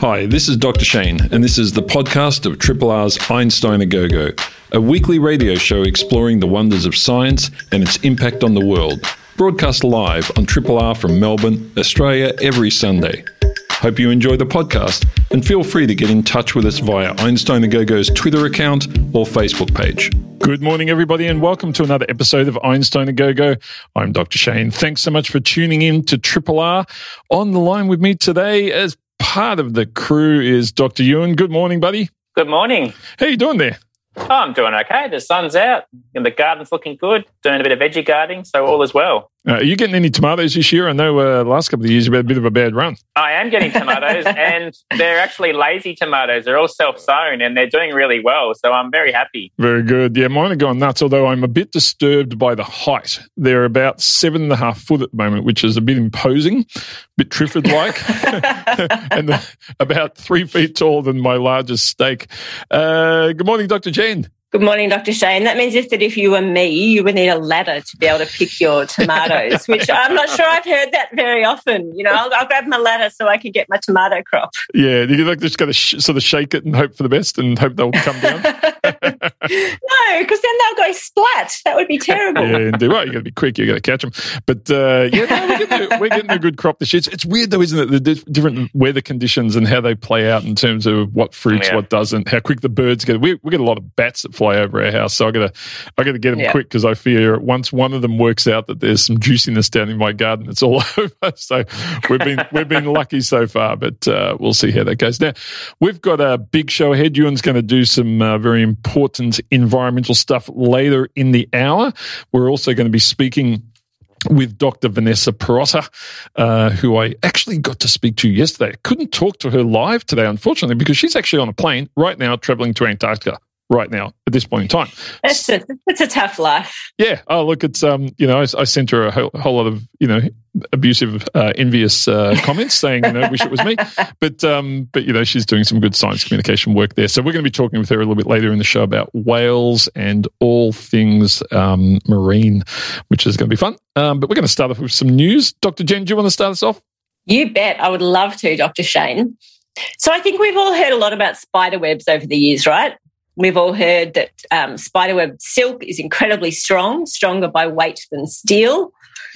Hi, this is Dr. Shane, and this is the podcast of Triple R's Einstein a Go Go, a weekly radio show exploring the wonders of science and its impact on the world. Broadcast live on Triple R from Melbourne, Australia, every Sunday. Hope you enjoy the podcast and feel free to get in touch with us via Einstein a Go Go's Twitter account or Facebook page. Good morning, everybody, and welcome to another episode of Einstein a Go Go. I'm Dr. Shane. Thanks so much for tuning in to Triple R. On the line with me today, as part of the crew is Dr. Euan. Good morning, buddy. Good morning. How you doing there? Oh, I'm doing okay. The sun's out and the garden's looking good. Doing a bit of veggie gardening, so all is well. Uh, are you getting any tomatoes this year? I know uh, last couple of years you've had a bit of a bad run. I am getting tomatoes, and they're actually lazy tomatoes. They're all self sown and they're doing really well. So I'm very happy. Very good. Yeah, mine are going nuts, although I'm a bit disturbed by the height. They're about seven and a half foot at the moment, which is a bit imposing, a bit Triffid like, and the, about three feet taller than my largest stake. Uh, good morning, Dr. Jen. Good morning, Dr. Shane. That means if that if you were me, you would need a ladder to be able to pick your tomatoes, which I'm not sure I've heard that very often. You know, I'll, I'll grab my ladder so I can get my tomato crop. Yeah, you like just got to sh- sort of shake it and hope for the best and hope they'll come down. no, because then they'll go splat. That would be terrible. yeah, indeed. Well, you got to be quick. You got to catch them. But uh, yeah, no, we're, getting a, we're, getting a, good crop this year. It's, it's, weird though, isn't it? The dif- different weather conditions and how they play out in terms of what fruits, yeah. what doesn't, how quick the birds get. We we get a lot of bats that fly over our house, so I got to I got to get them yeah. quick because I fear once one of them works out that there's some juiciness down in my garden, it's all over. So we've been we've been lucky so far, but uh, we'll see how that goes. Now we've got a big show ahead. Euan's going to do some uh, very important environmental stuff later in the hour. We're also going to be speaking with Dr. Vanessa Pirotta, uh, who I actually got to speak to yesterday. I couldn't talk to her live today, unfortunately, because she's actually on a plane right now traveling to Antarctica right now at this point in time. It's a, it's a tough life. Yeah. Oh, look, it's, um, you know, I, I sent her a whole, whole, lot of, you know, abusive, uh, envious uh, comments saying, you know, wish it was me. But, um, but, you know, she's doing some good science communication work there. So we're going to be talking with her a little bit later in the show about whales and all things um, marine, which is going to be fun. Um, but we're going to start off with some news. Dr. Jen, do you want to start us off? You bet. I would love to, Dr. Shane. So I think we've all heard a lot about spider webs over the years, right? We've all heard that um, spiderweb silk is incredibly strong, stronger by weight than steel.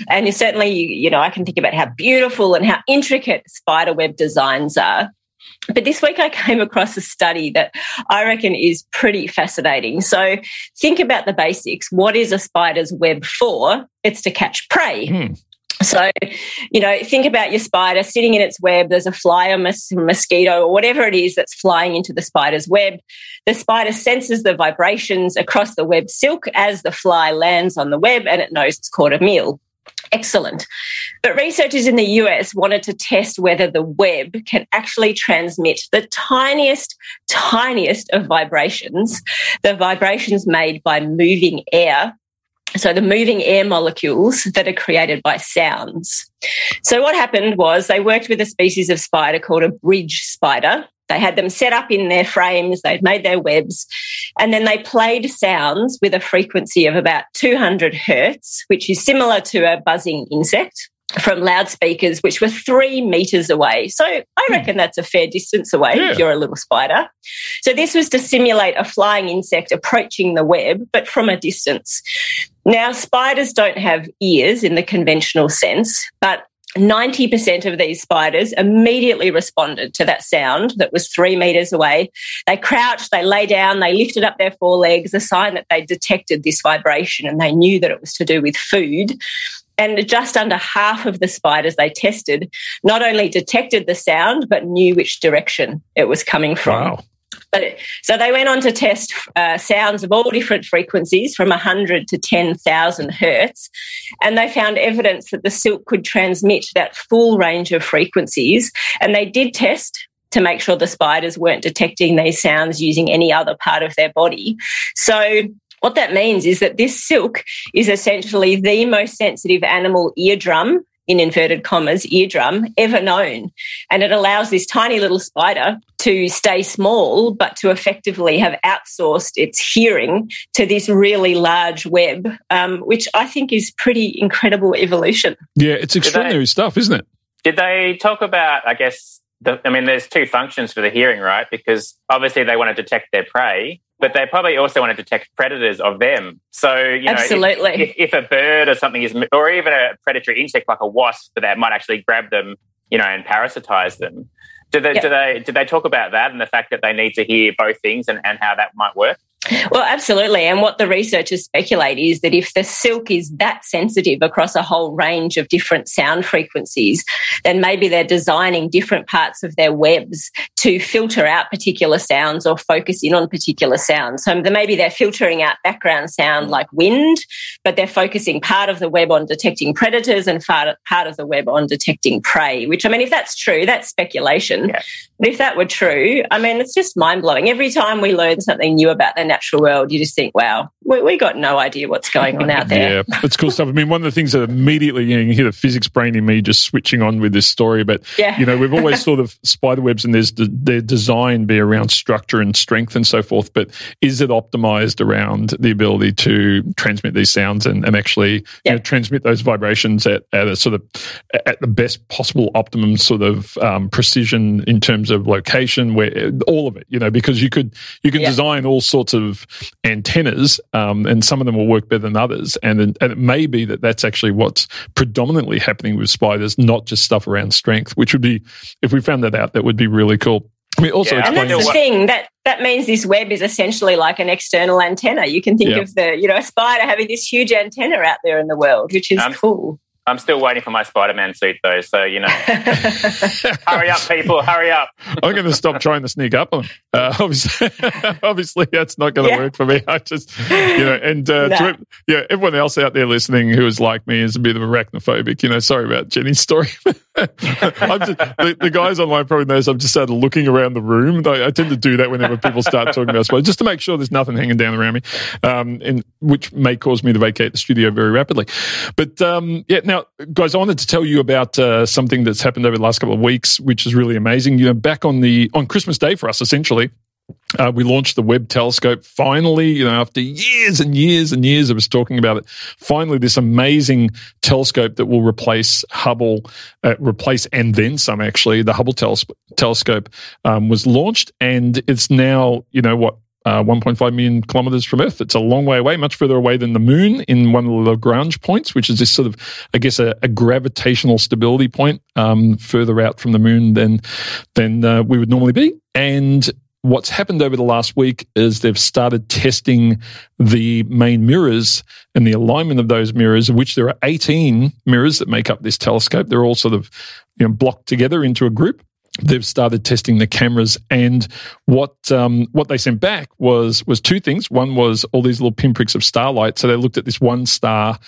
And you certainly, you know, I can think about how beautiful and how intricate spiderweb designs are. But this week I came across a study that I reckon is pretty fascinating. So think about the basics. What is a spider's web for? It's to catch prey. Mm. So, you know, think about your spider sitting in its web. There's a fly or mos- mosquito or whatever it is that's flying into the spider's web. The spider senses the vibrations across the web silk as the fly lands on the web and it knows it's caught a meal. Excellent. But researchers in the US wanted to test whether the web can actually transmit the tiniest, tiniest of vibrations, the vibrations made by moving air so the moving air molecules that are created by sounds. So what happened was they worked with a species of spider called a bridge spider. They had them set up in their frames, they'd made their webs, and then they played sounds with a frequency of about 200 hertz, which is similar to a buzzing insect from loudspeakers, which were three meters away. So I hmm. reckon that's a fair distance away yeah. if you're a little spider. So this was to simulate a flying insect approaching the web, but from a distance. Now, spiders don't have ears in the conventional sense, but 90% of these spiders immediately responded to that sound that was three meters away. They crouched, they lay down, they lifted up their forelegs, a sign that they detected this vibration and they knew that it was to do with food. And just under half of the spiders they tested not only detected the sound, but knew which direction it was coming from. Wow. But, so they went on to test uh, sounds of all different frequencies from 100 to 10,000 hertz. And they found evidence that the silk could transmit that full range of frequencies. And they did test to make sure the spiders weren't detecting these sounds using any other part of their body. So what that means is that this silk is essentially the most sensitive animal eardrum in inverted commas, eardrum ever known. And it allows this tiny little spider to stay small, but to effectively have outsourced its hearing to this really large web, um, which I think is pretty incredible evolution. Yeah, it's extraordinary they, stuff, isn't it? Did they talk about, I guess, the, I mean, there's two functions for the hearing, right? Because obviously they want to detect their prey, but they probably also want to detect predators of them. So, you know, Absolutely. If, if, if, a bird or something is, or even a predatory insect like a wasp, that might actually grab them, you know, and parasitize them. Do they, yep. do they, do they talk about that and the fact that they need to hear both things and, and how that might work? Well, absolutely. And what the researchers speculate is that if the silk is that sensitive across a whole range of different sound frequencies, then maybe they're designing different parts of their webs to filter out particular sounds or focus in on particular sounds. So maybe they're filtering out background sound mm. like wind, but they're focusing part of the web on detecting predators and part of the web on detecting prey, which I mean, if that's true, that's speculation. Yeah. But if that were true, I mean, it's just mind blowing. Every time we learn something new about the natural world, you just think, wow, we, we got no idea what's going on out there. yeah, it's cool stuff. I mean, one of the things that immediately, you, know, you hear the physics brain in me just switching on with this story, but, yeah. you know, we've always thought of spider webs and there's their design be around structure and strength and so forth, but is it optimized around the ability to transmit these sounds and, and actually yeah. you know, transmit those vibrations at, at a sort of, at the best possible optimum sort of um, precision in terms of location, where all of it, you know, because you could you can yeah. design all sorts of antennas, um, and some of them will work better than others, and and it may be that that's actually what's predominantly happening with spiders, not just stuff around strength, which would be if we found that out, that would be really cool. We also, yeah, and that's the thing that that means this web is essentially like an external antenna. You can think yeah. of the you know a spider having this huge antenna out there in the world, which is um, cool. I'm still waiting for my Spider Man suit though, so you know, hurry up, people, hurry up. I'm going to stop trying to sneak up on. Uh, obviously, obviously, that's not going to yeah. work for me. I just, you know, and uh, no. to, yeah, everyone else out there listening who is like me is a bit of arachnophobic. You know, sorry about Jenny's story. Just, the, the, guys online probably knows I've just started looking around the room. I, I, tend to do that whenever people start talking about spiders, just to make sure there's nothing hanging down around me, um, and which may cause me to vacate the studio very rapidly. But um, yeah, now, guys, I wanted to tell you about uh, something that's happened over the last couple of weeks, which is really amazing. You know, back on the on Christmas Day for us, essentially. Uh, we launched the Webb telescope finally, you know, after years and years and years of us talking about it. Finally, this amazing telescope that will replace Hubble, uh, replace and then some actually, the Hubble teles- telescope um, was launched and it's now, you know, what, uh, 1.5 million kilometers from Earth. It's a long way away, much further away than the moon in one of the Lagrange points, which is this sort of, I guess, a, a gravitational stability point um, further out from the moon than than uh, we would normally be. And what's happened over the last week is they've started testing the main mirrors and the alignment of those mirrors, of which there are 18 mirrors that make up this telescope. They're all sort of you know, blocked together into a group. They've started testing the cameras. And what um, what they sent back was was two things. One was all these little pinpricks of starlight. So they looked at this one star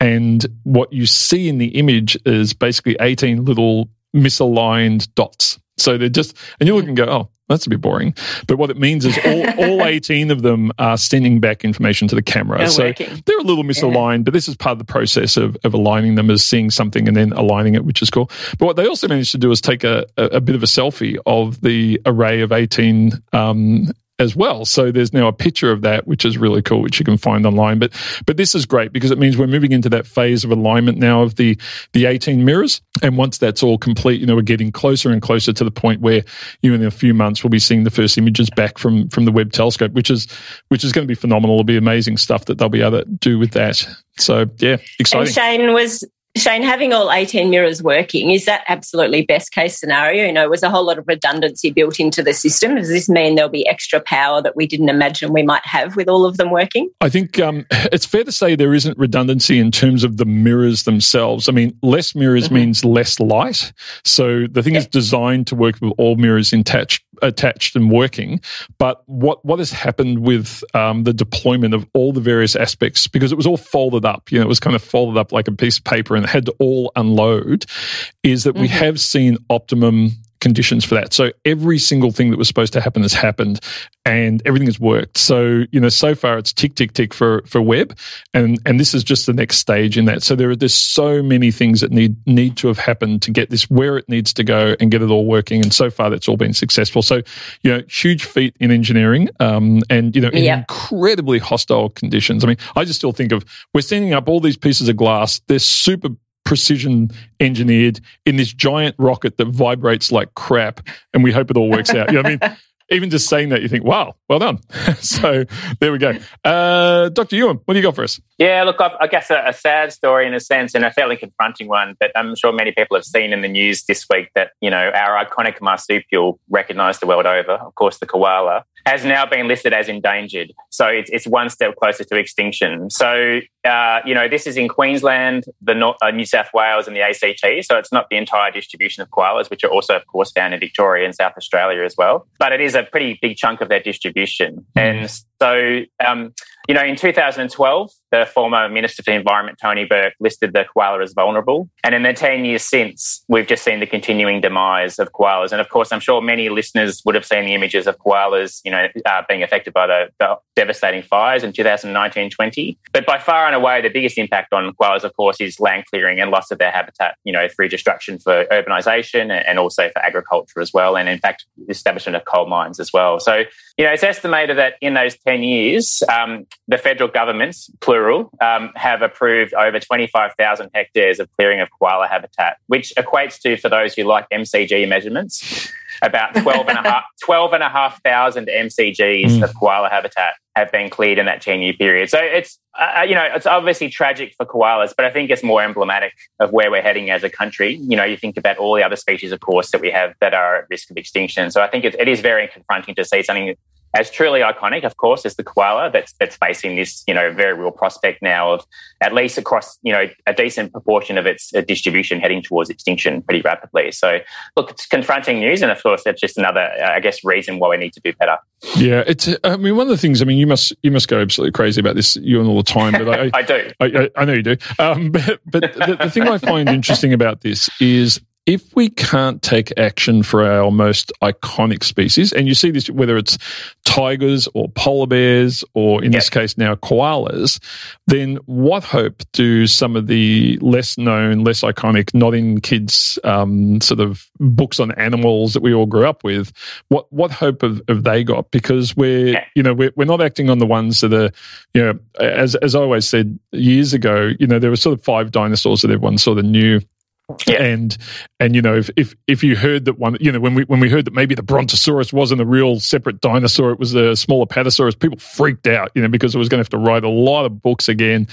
and what you see in the image is basically 18 little misaligned dots so they're just and you look and go oh that's a bit boring. But what it means is all, all 18 of them are sending back information to the camera. They're so working. they're a little misaligned, yeah. but this is part of the process of, of aligning them as seeing something and then aligning it, which is cool. But what they also managed to do is take a, a, a bit of a selfie of the array of 18 um, as well. So there's now a picture of that, which is really cool, which you can find online. But but this is great because it means we're moving into that phase of alignment now of the the 18 mirrors. And once that's all complete, you know, we're getting closer and closer to the point where you know, in a few months we'll be seeing the first images back from from the Webb telescope, which is which is going to be phenomenal. It'll be amazing stuff that they'll be able to do with that. So yeah, exciting. And Shane was Shane, having all 18 mirrors working, is that absolutely best case scenario? You know, was a whole lot of redundancy built into the system? Does this mean there'll be extra power that we didn't imagine we might have with all of them working? I think um, it's fair to say there isn't redundancy in terms of the mirrors themselves. I mean, less mirrors mm-hmm. means less light. So the thing is designed to work with all mirrors attached, attached and working. But what, what has happened with um, the deployment of all the various aspects, because it was all folded up, you know, it was kind of folded up like a piece of paper and it had to all unload is that mm-hmm. we have seen optimum conditions for that. So every single thing that was supposed to happen has happened and everything has worked. So, you know, so far it's tick, tick, tick for, for Webb. And, and this is just the next stage in that. So there are, there's so many things that need, need to have happened to get this where it needs to go and get it all working. And so far that's all been successful. So, you know, huge feat in engineering, um, and, you know, in yep. incredibly hostile conditions. I mean, I just still think of, we're standing up all these pieces of glass. They're super precision engineered in this giant rocket that vibrates like crap, and we hope it all works out. You know I mean? even just saying that, you think, wow, well done. so there we go. Uh, Dr. Euan, what do you got for us? Yeah, look, I guess a, a, sad story in a sense and a fairly confronting one, but I'm sure many people have seen in the news this week that, you know, our iconic marsupial recognized the world over, of course, the koala, has now been listed as endangered. So it's, it's one step closer to extinction. So, uh, you know, this is in Queensland, the uh, New South Wales, and the ACT. So it's not the entire distribution of koalas, which are also, of course, found in Victoria and South Australia as well. But it is a pretty big chunk of their distribution. Mm. And so, um, you know, in 2012, the former Minister for the Environment, Tony Burke, listed the koala as vulnerable. And in the 10 years since, we've just seen the continuing demise of koalas. And of course, I'm sure many listeners would have seen the images of koalas, you know, uh, being affected by the, the devastating fires in 2019 20. But by far and away, the biggest impact on koalas, of course, is land clearing and loss of their habitat, you know, through destruction for urbanisation and also for agriculture as well. And in fact, establishment of coal mines as well. So, you know, it's estimated that in those 10 years, um, the federal governments, plural, um, have approved over 25,000 hectares of clearing of koala habitat, which equates to, for those who like MCG measurements, about 12 and a half, 12 and a half thousand MCGs mm. of koala habitat have been cleared in that 10 year period. So it's, uh, you know, it's obviously tragic for koalas, but I think it's more emblematic of where we're heading as a country. You know, you think about all the other species, of course, that we have that are at risk of extinction. So I think it, it is very confronting to see something as truly iconic, of course, is the koala that's that's facing this, you know, very real prospect now of at least across, you know, a decent proportion of its uh, distribution heading towards extinction pretty rapidly. So, look, it's confronting news, and of course, that's just another, uh, I guess, reason why we need to do better. Yeah, it's. I mean, one of the things. I mean, you must you must go absolutely crazy about this, you and all the time. But I, I do. I, I, know you do. Um, but but the, the thing I find interesting about this is if we can't take action for our most iconic species, and you see this whether it's tigers or polar bears or in this case now koalas, then what hope do some of the less known, less iconic, not in kids' um, sort of books on animals that we all grew up with? What what hope have, have they got? Because we're yeah. you know we're, we're not acting on the ones that are you know as as I always said years ago, you know there were sort of five dinosaurs that everyone sort of knew yeah. And and you know if, if if you heard that one you know when we when we heard that maybe the Brontosaurus wasn't a real separate dinosaur it was a smaller Apatosaurus people freaked out you know because it was going to have to write a lot of books again.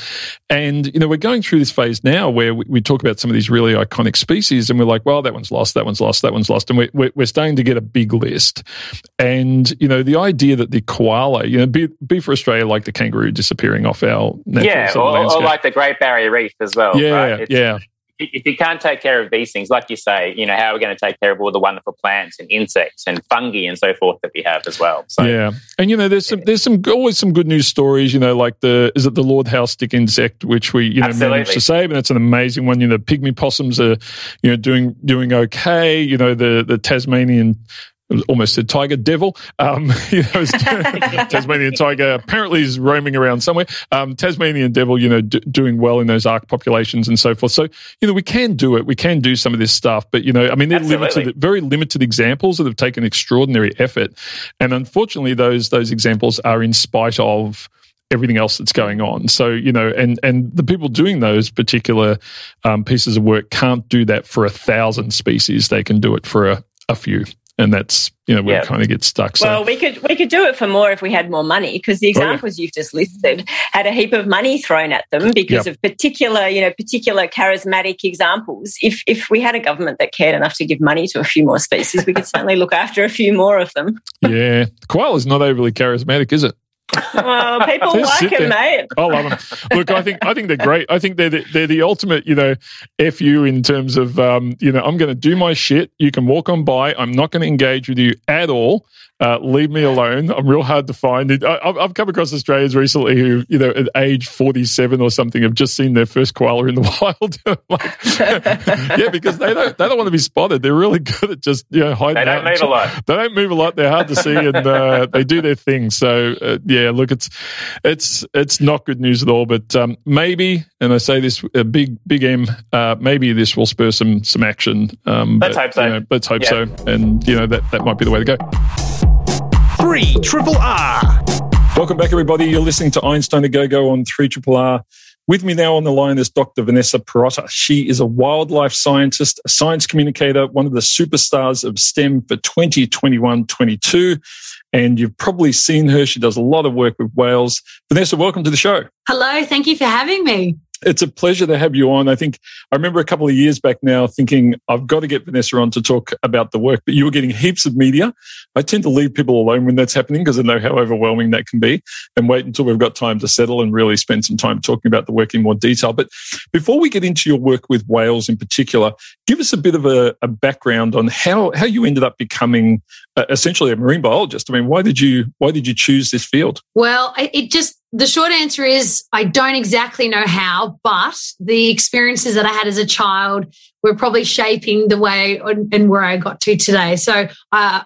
And you know we're going through this phase now where we, we talk about some of these really iconic species and we're like well that one's lost that one's lost that one's lost. And we, we're, we're starting to get a big list. And you know the idea that the koala you know be, be for Australia like the kangaroo disappearing off our yeah or, or, like the Great Barrier Reef as well yeah right? yeah if you can't take care of these things, like you say, you know, how are we going to take care of all the wonderful plants and insects and fungi and so forth that we have as well? So, yeah, and you know, there's some there's some always some good news stories. You know, like the is it the Lord Howe stick insect, which we you know Absolutely. managed to save, and it's an amazing one. You know, pygmy possums are you know doing doing okay. You know, the the Tasmanian almost said tiger devil. Um, you know, Tasmanian tiger apparently is roaming around somewhere. Um, Tasmanian devil, you know, d- doing well in those ark populations and so forth. So, you know, we can do it. We can do some of this stuff, but you know, I mean, they're Absolutely. limited, very limited examples that have taken extraordinary effort, and unfortunately, those those examples are in spite of everything else that's going on. So you know, and and the people doing those particular um, pieces of work can't do that for a thousand species. They can do it for a, a few and that's you know we yep. kind of get stuck. So. Well, we could we could do it for more if we had more money because the examples oh, yeah. you've just listed had a heap of money thrown at them because yep. of particular you know particular charismatic examples. If if we had a government that cared enough to give money to a few more species, we could certainly look after a few more of them. yeah, koala is not overly charismatic, is it? Well, people like them, mate. I love them. Look, I think I think they're great. I think they're the, they're the ultimate, you know, fu in terms of, um, you know, I'm going to do my shit. You can walk on by. I'm not going to engage with you at all. Uh, leave me alone. I'm real hard to find. I, have come across Australians recently who, you know, at age 47 or something, have just seen their first koala in the wild. like, yeah, because they don't they don't want to be spotted. They're really good at just you know hiding. They don't move a lot. They don't move a lot. They're hard to see, and uh, they do their thing. So uh, yeah, look, it's it's it's not good news at all. But um, maybe, and I say this, a big big M, uh, maybe this will spur some some action. Um, let's but, hope so. You know, let's hope yeah. so, and you know that that might be the way to go. Three Triple R. Welcome back, everybody. You're listening to Einstein a Go Go on 3 Triple R. With me now on the line is Dr. Vanessa Pirotta. She is a wildlife scientist, a science communicator, one of the superstars of STEM for 2021 22. And you've probably seen her. She does a lot of work with whales. Vanessa, welcome to the show. Hello. Thank you for having me it's a pleasure to have you on. I think I remember a couple of years back now thinking I've got to get Vanessa on to talk about the work, but you were getting heaps of media. I tend to leave people alone when that's happening because I know how overwhelming that can be and wait until we've got time to settle and really spend some time talking about the work in more detail. But before we get into your work with whales in particular, give us a bit of a, a background on how, how you ended up becoming uh, essentially a marine biologist. I mean, why did you, why did you choose this field? Well, it just, the short answer is I don't exactly know how, but the experiences that I had as a child were probably shaping the way and where I got to today. So uh,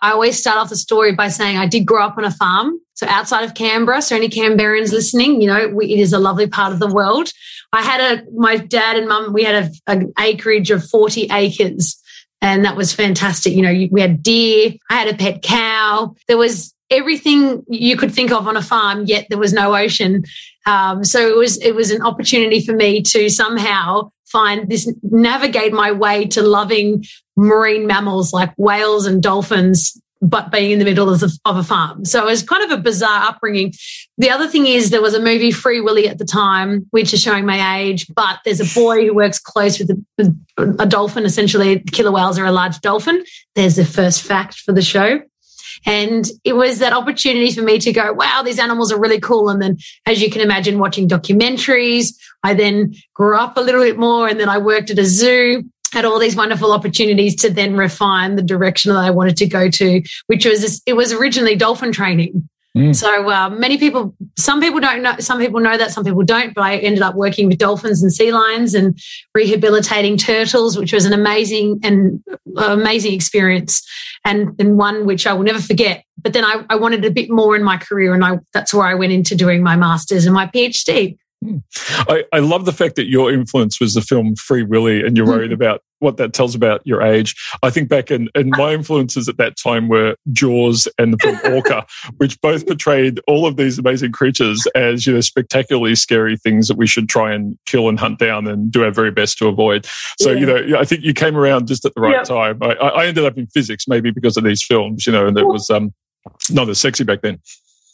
I always start off the story by saying I did grow up on a farm. So outside of Canberra, so any Canberrans listening, you know, we, it is a lovely part of the world. I had a, my dad and mum, we had an acreage of 40 acres and that was fantastic. You know, we had deer, I had a pet cow. There was everything you could think of on a farm, yet there was no ocean. Um, so it was it was an opportunity for me to somehow find this navigate my way to loving marine mammals like whales and dolphins but being in the middle of, of a farm. So it was kind of a bizarre upbringing. The other thing is there was a movie Free Willy at the time, which is showing my age, but there's a boy who works close with a, a dolphin. Essentially, killer whales are a large dolphin. There's the first fact for the show. And it was that opportunity for me to go, wow, these animals are really cool. And then, as you can imagine, watching documentaries, I then grew up a little bit more and then I worked at a zoo had all these wonderful opportunities to then refine the direction that I wanted to go to, which was it was originally dolphin training. Mm. So uh, many people, some people don't know, some people know that, some people don't. But I ended up working with dolphins and sea lions and rehabilitating turtles, which was an amazing and uh, amazing experience, and and one which I will never forget. But then I, I wanted a bit more in my career, and I that's where I went into doing my masters and my PhD. I, I, love the fact that your influence was the film Free Willy and you're hmm. worried about what that tells about your age. I think back in, and my influences at that time were Jaws and the film Orca, which both portrayed all of these amazing creatures as, you know, spectacularly scary things that we should try and kill and hunt down and do our very best to avoid. So, yeah. you know, I think you came around just at the right yep. time. I, I ended up in physics maybe because of these films, you know, and it was um, not as sexy back then.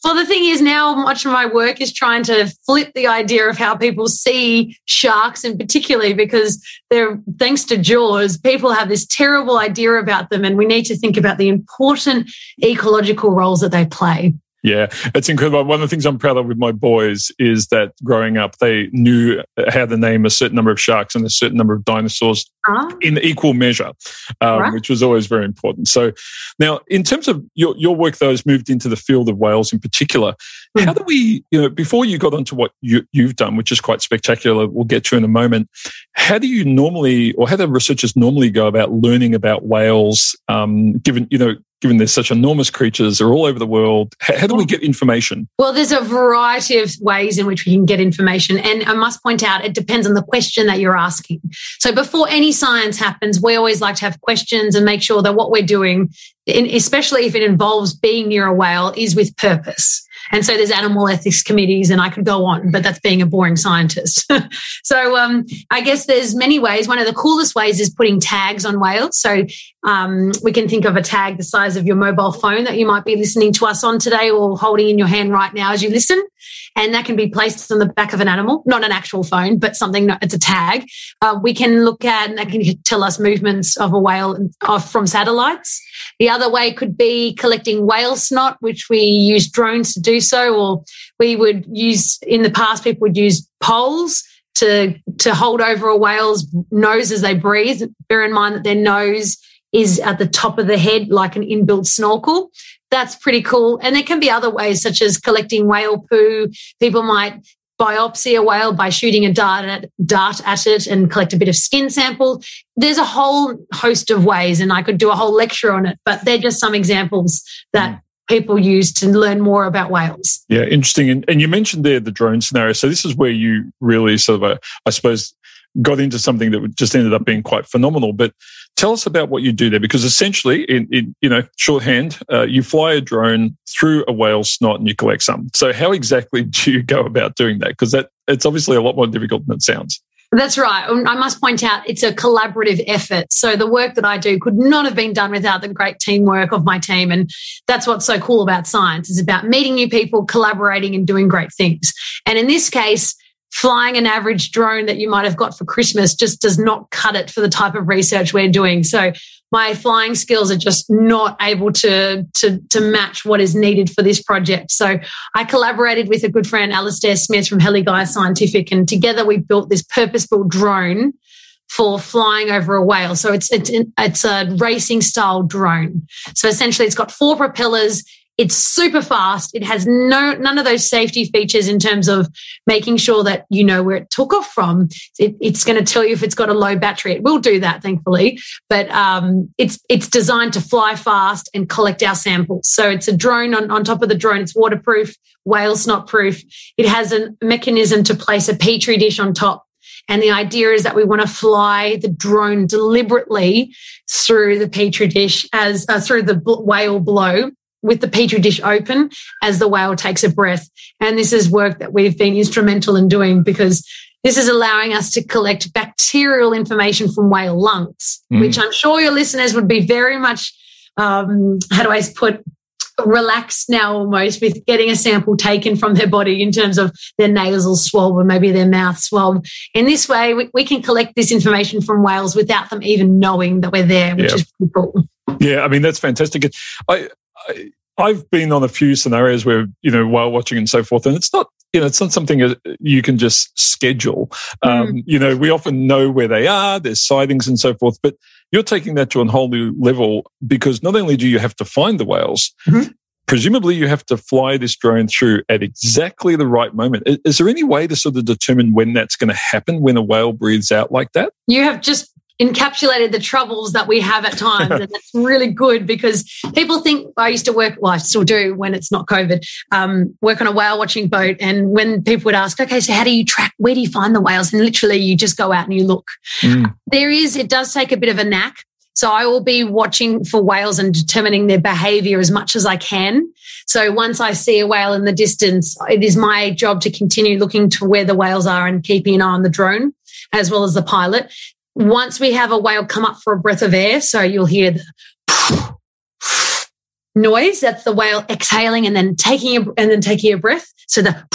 Well, the thing is now much of my work is trying to flip the idea of how people see sharks in particularly because they're thanks to Jaws, people have this terrible idea about them and we need to think about the important ecological roles that they play. Yeah, it's incredible. One of the things I'm proud of with my boys is that growing up, they knew how to name a certain number of sharks and a certain number of dinosaurs ah. in equal measure, um, right. which was always very important. So, now in terms of your, your work, though, has moved into the field of whales in particular. Mm. How do we, you know, before you got onto what you, you've done, which is quite spectacular, we'll get to in a moment. How do you normally, or how do researchers normally go about learning about whales, um, given, you know, given they're such enormous creatures, they're all over the world. How, how, do we get information? Well, there's a variety of ways in which we can get information. And I must point out, it depends on the question that you're asking. So before any science happens, we always like to have questions and make sure that what we're doing, especially if it involves being near a whale, is with purpose. And so there's animal ethics committees, and I could go on, but that's being a boring scientist. so um, I guess there's many ways. One of the coolest ways is putting tags on whales. So um, we can think of a tag the size of your mobile phone that you might be listening to us on today or holding in your hand right now as you listen. And that can be placed on the back of an animal, not an actual phone, but something, it's a tag. Uh, we can look at, and that can tell us movements of a whale from satellites. The other way could be collecting whale snot, which we use drones to do so, or we would use, in the past, people would use poles to, to hold over a whale's nose as they breathe. Bear in mind that their nose is at the top of the head, like an inbuilt snorkel. That's pretty cool. And there can be other ways, such as collecting whale poo. People might biopsy a whale by shooting a dart at, dart at it and collect a bit of skin sample. There's a whole host of ways, and I could do a whole lecture on it, but they're just some examples that mm. people use to learn more about whales. Yeah, interesting. And, and you mentioned there the drone scenario. So this is where you really sort of, uh, I suppose, got into something that just ended up being quite phenomenal. But tell us about what you do there, because essentially, in, in you know shorthand, uh, you fly a drone through a whale's snot and you collect some. So how exactly do you go about doing that? Because that it's obviously a lot more difficult than it sounds. That's right. Um, I must point out it's a collaborative effort. So the work that I do could not have been done without the great teamwork of my team. And that's what's so cool about science is about meeting new people, collaborating and doing great things. And in this case, flying an average drone that you might have got for Christmas just does not cut it for the type of research we're doing. So my flying skills are just not able to, to, to match what is needed for this project. So I collaborated with a good friend, Alastair Smith from Heliguy Scientific, and together we built this purpose-built drone for flying over a whale. So it's, it's, it's a racing style drone. So essentially it's got four propellers. It's super fast. It has no none of those safety features in terms of making sure that you know where it took off from. It, it's going to tell you if it's got a low battery. It will do that, thankfully. But um, it's it's designed to fly fast and collect our samples. So it's a drone on, on top of the drone. It's waterproof, whale snot proof. It has a mechanism to place a petri dish on top and the idea is that we want to fly the drone deliberately through the petri dish as uh, through the whale below with the petri dish open as the whale takes a breath. And this is work that we've been instrumental in doing because this is allowing us to collect bacterial information from whale lungs, mm. which I'm sure your listeners would be very much, um, how do I put, relaxed now almost with getting a sample taken from their body in terms of their nasal swab or maybe their mouth swab. In this way, we, we can collect this information from whales without them even knowing that we're there, which yeah. is pretty cool. Yeah, I mean that's fantastic. I, I I've been on a few scenarios where you know whale watching and so forth, and it's not you know it's not something you can just schedule. Mm. Um, you know, we often know where they are. There's sightings and so forth, but you're taking that to a whole new level because not only do you have to find the whales. Mm-hmm. Presumably, you have to fly this drone through at exactly the right moment. Is there any way to sort of determine when that's going to happen when a whale breathes out like that? You have just encapsulated the troubles that we have at times. and that's really good because people think I used to work, well, I still do when it's not COVID, um, work on a whale watching boat. And when people would ask, okay, so how do you track, where do you find the whales? And literally you just go out and you look. Mm. There is, it does take a bit of a knack. So I will be watching for whales and determining their behavior as much as I can. So once I see a whale in the distance, it is my job to continue looking to where the whales are and keeping an eye on the drone as well as the pilot once we have a whale come up for a breath of air, so you'll hear the noise. That's the whale exhaling and then taking a, and then taking a breath. So the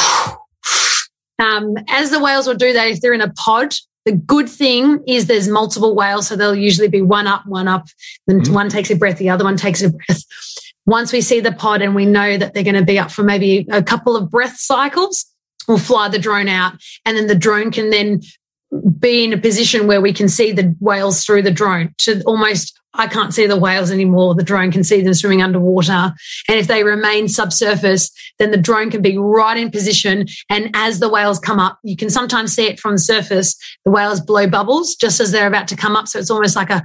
um, as the whales will do that if they're in a pod. The good thing is there's multiple whales, so they'll usually be one up, one up. Then mm-hmm. one takes a breath, the other one takes a breath. Once we see the pod and we know that they're going to be up for maybe a couple of breath cycles, we'll fly the drone out, and then the drone can then be in a position where we can see the whales through the drone to almost I can't see the whales anymore. The drone can see them swimming underwater. And if they remain subsurface, then the drone can be right in position. And as the whales come up, you can sometimes see it from the surface. The whales blow bubbles just as they're about to come up. So it's almost like a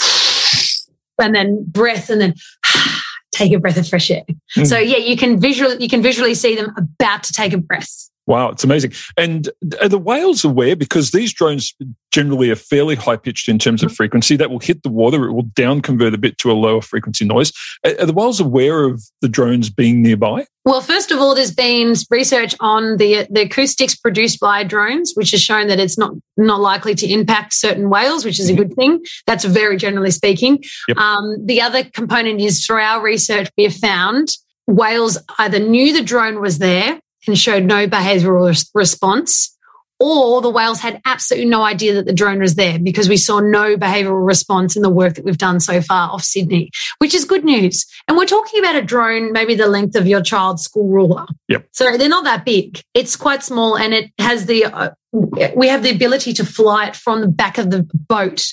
and then breath and then take a breath of fresh air. Mm. So yeah, you can visually you can visually see them about to take a breath. Wow, it's amazing. And are the whales aware because these drones generally are fairly high pitched in terms of frequency that will hit the water, it will down convert a bit to a lower frequency noise. Are the whales aware of the drones being nearby? Well, first of all, there's been research on the the acoustics produced by drones, which has shown that it's not not likely to impact certain whales, which is a good thing. That's very generally speaking. Yep. Um, the other component is through our research, we have found whales either knew the drone was there and showed no behavioral response, or the whales had absolutely no idea that the drone was there because we saw no behavioral response in the work that we've done so far off Sydney, which is good news. And we're talking about a drone maybe the length of your child's school ruler. Yep. So they're not that big. It's quite small and it has the, uh, we have the ability to fly it from the back of the boat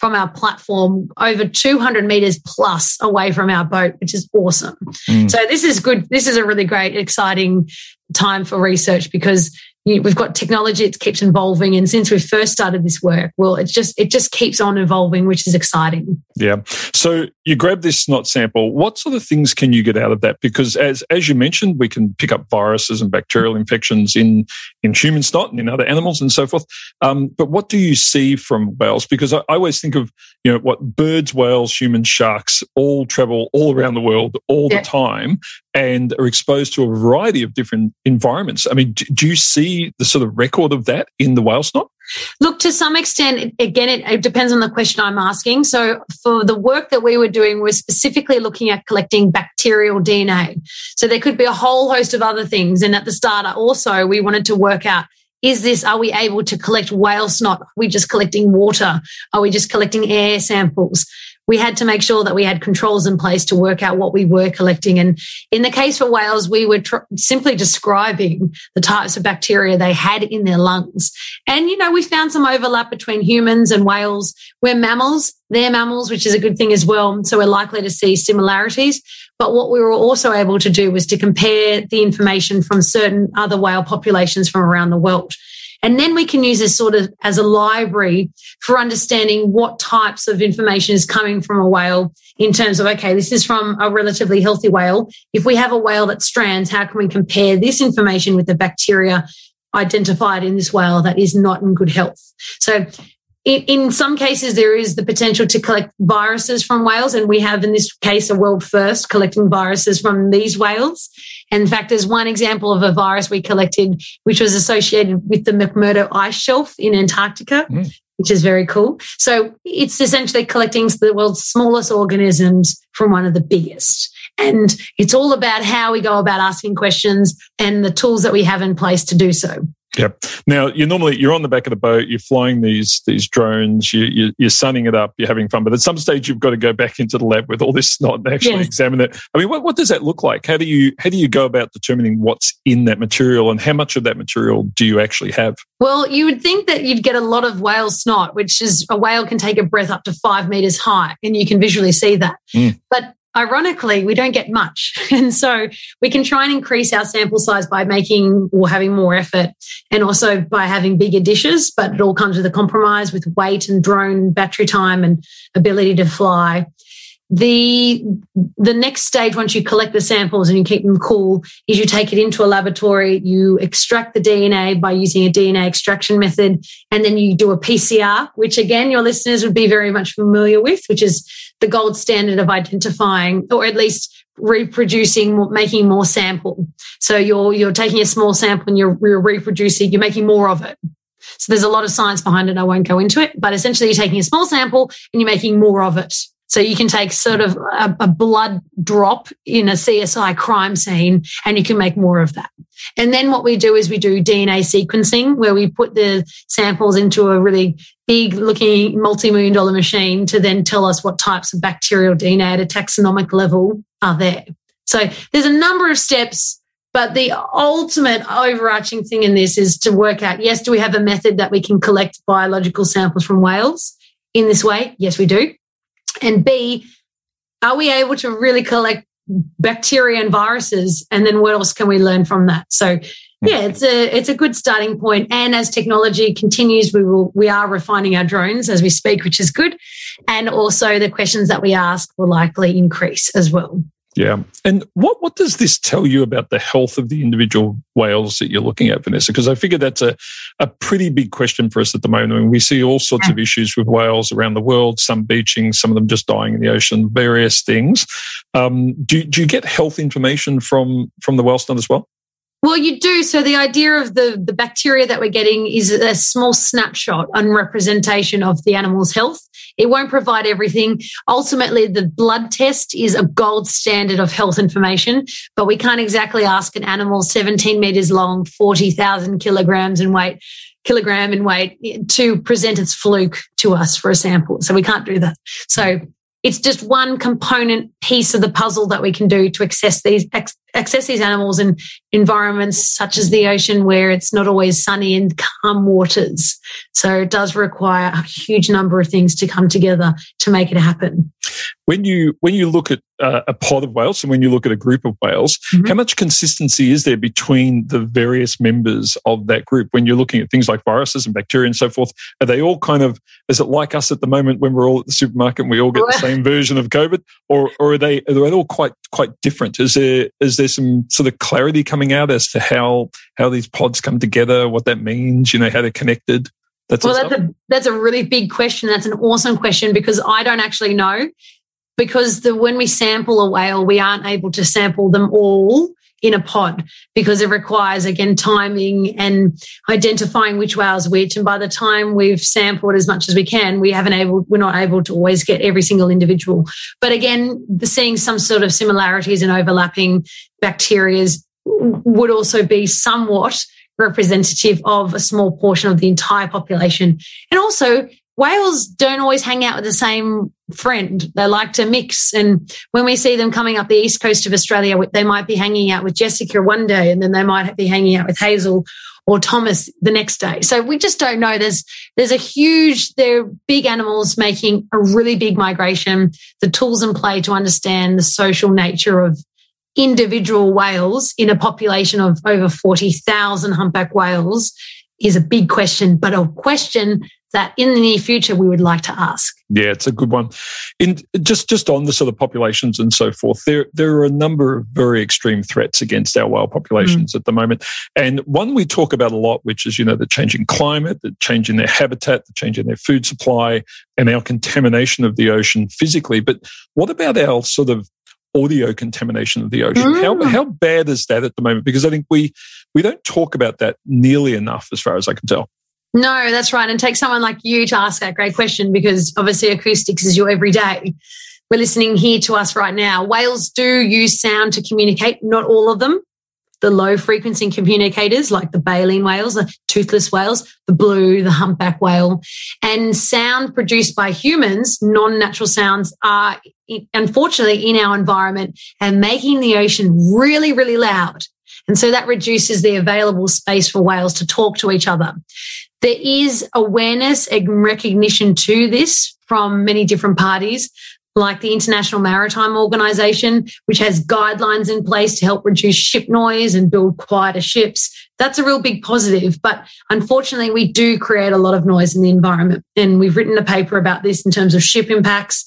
from our platform over 200 meters plus away from our boat, which is awesome. Mm. So this is good. This is a really great, exciting time for research because we've got technology it keeps evolving and since we first started this work well it just it just keeps on evolving which is exciting. Yeah. So you grab this snot sample. What sort of things can you get out of that? Because as as you mentioned we can pick up viruses and bacterial infections in in human snot and in other animals and so forth. Um, but what do you see from whales? Because I, I always think of you know what birds whales humans sharks all travel all around the world all yeah. the time and are exposed to a variety of different environments i mean do, you see see the sort of record of that in the whale snot? Look, to some extent, again, it, it, depends on the question I'm asking. So, for the work that we were doing, we're specifically looking at collecting bacterial DNA. So, there could be a whole host of other things. And at the start, also, we wanted to work out is this, are we able to collect whale snot? Are we just collecting water? Are we just collecting air samples? We had to make sure that we had controls in place to work out what we were collecting. And in the case for whales, we were tr- simply describing the types of bacteria they had in their lungs. And, you know, we found some overlap between humans and whales. We're mammals, they're mammals, which is a good thing as well. So we're likely to see similarities. But what we were also able to do was to compare the information from certain other whale populations from around the world. And then we can use this sort of as a library for understanding what types of information is coming from a whale in terms of, okay, this is from a relatively healthy whale. If we have a whale that strands, how can we compare this information with the bacteria identified in this whale that is not in good health? So in, in, some cases, there is the potential to collect viruses from whales, and we have in this case a world first collecting viruses from these whales. And in fact, there's one example of a virus we collected, which was associated with the McMurdo ice shelf in Antarctica, mm. which is very cool. So it's essentially collecting the world's smallest organisms from one of the biggest. And it's all about how we go about asking questions and the tools that we have in place to do so. Yep. Now you normally you're on the back of the boat, you're flying these these drones, you, you you're sunning it up, you're having fun, but at some stage you've got to go back into the lab with all this snot and actually yes. examine it. I mean, what, what does that look like? How do you how do you go about determining what's in that material and how much of that material do you actually have? Well, you would think that you'd get a lot of whale snot, which is a whale can take a breath up to five meters high, and you can visually see that. Mm. But ironically, we don't get much. And so we can try and increase our sample size by making or having more effort and also by having bigger dishes, but it all comes with a compromise with weight and drone battery time and ability to fly the the next stage once you collect the samples and you keep them cool is you take it into a laboratory you extract the dna by using a dna extraction method and then you do a pcr which again your listeners would be very much familiar with which is the gold standard of identifying or at least reproducing making more sample. So you're you're taking a small sample and you're, you're reproducing you're making more of it. So there's a lot of science behind it. I won't go into it but essentially you're taking a small sample and you're making more of it so you can take sort of a, a, blood drop in a CSI crime scene and you can make more of that. And then what we do is we do DNA sequencing where we put the samples into a really big looking multi-million dollar machine to then tell us what types of bacterial DNA at a taxonomic level are there. So there's a number of steps but the ultimate overarching thing in this is to work out yes, do we have a method that we can collect biological samples from whales in this way? Yes, we do. And B, are we able to really collect bacteria and viruses? And then what else can we learn from that? So yeah, hmm. it's a it's a good starting point. And as technology continues, we will we are refining our drones as we speak, which is good. And also the questions that we ask will likely increase as well. Yeah. And what, what does this tell you about the health of the individual whales that you're looking at, Vanessa? Because I figure that's a, a pretty big question for us at the moment. I mean, we see all sorts of issues with whales around the world, some beaching, some of them just dying in the ocean, various things. Um, do, do you get health information from, from the whale snot as well? Well, you do. So the idea of the, the bacteria that we're getting is a small snapshot and representation of the animal's health. It won't provide everything. Ultimately, the blood test is a gold standard of health information, but we can't exactly ask an animal 17 meters long, 40,000 kilograms in weight, kilogram in weight to present its fluke to us for a sample. So we can't do that. So it's just one component piece of the puzzle that we can do to access these access these animals in environments such as the ocean where it's not always sunny and calm waters. So it does require a huge number of things to come together to make it happen when you when you look at uh, a pod of whales and when you look at a group of whales, mm-hmm. how much consistency is there between the various members of that group? When you're looking at things like viruses and bacteria and so forth, are they all kind of is it like us at the moment when we're all at the supermarket and we all get the same version of COVID, or or are they are they all quite quite different? Is there is there some sort of clarity coming out as to how how these pods come together, what that means, you know, how they're connected? That's well, that's a, that's a really big question. That's an awesome question because I don't actually know because the when we sample a whale, we aren't able to sample them all in a pod because it requires again timing and identifying which whales which. And by the time we've sampled as much as we can we haven't able we're not able to always get every single individual. But again seeing some sort of similarities and overlapping bacterias would also be somewhat representative of a small portion of the entire population. And also whales don't always hang out with the same friend. They like to mix. And when we see them coming up the east coast of Australia, they might be hanging out with Jessica one day and then they might be hanging out with Hazel or Thomas the next day. So we just don't know. There's there's a huge, they're big animals making a really big migration. The tools in play to understand the social nature of individual whales in a population of over 40,000 humpback whales is a big question, but a question that in the near future we would like to ask. Yeah, it's a good one. In just just on the sort of populations and so forth, there there are a number of very extreme threats against our whale populations mm. at the moment, and one we talk about a lot, which is you know the changing climate, the change in their habitat, the change in their food supply, and our contamination of the ocean physically. But what about our sort of audio contamination of the ocean. Mm. How, how bad is that at the moment? Because I think we we don't talk about that nearly enough, as far as I can tell. No, that's right. And take someone like you to ask that great question because obviously acoustics is your everyday. We're listening here to us right now. Whales do use sound to communicate, not all of them. The low frequency communicators like the baleen whales, the toothless whales, the blue, the humpback whale, and sound produced by humans, non natural sounds are unfortunately in our environment and making the ocean really, really loud. And so that reduces the available space for whales to talk to each other. There is awareness and recognition to this from many different parties, like the International Maritime Organization, which has guidelines in place to help reduce ship noise and build quieter ships. That's a real big positive. But unfortunately, we do create a lot of noise in the environment. And we've written a paper about this in terms of ship impacts.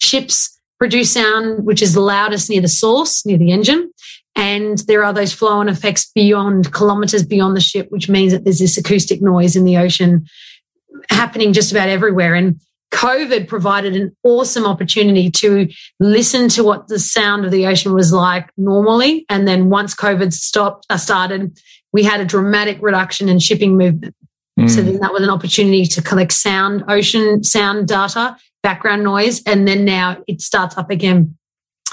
Ships produce sound, which is loudest near the source, near the engine. And there are those flow on effects beyond kilometers beyond the ship, which means that there's this acoustic noise in the ocean happening just about everywhere. And COVID provided an awesome opportunity to listen to what the sound of the ocean was like normally. And then once COVID stopped, uh, started, we had a dramatic reduction in shipping movement. Mm. So then that was an opportunity to collect sound, ocean sound data, background noise, and then now it starts up again.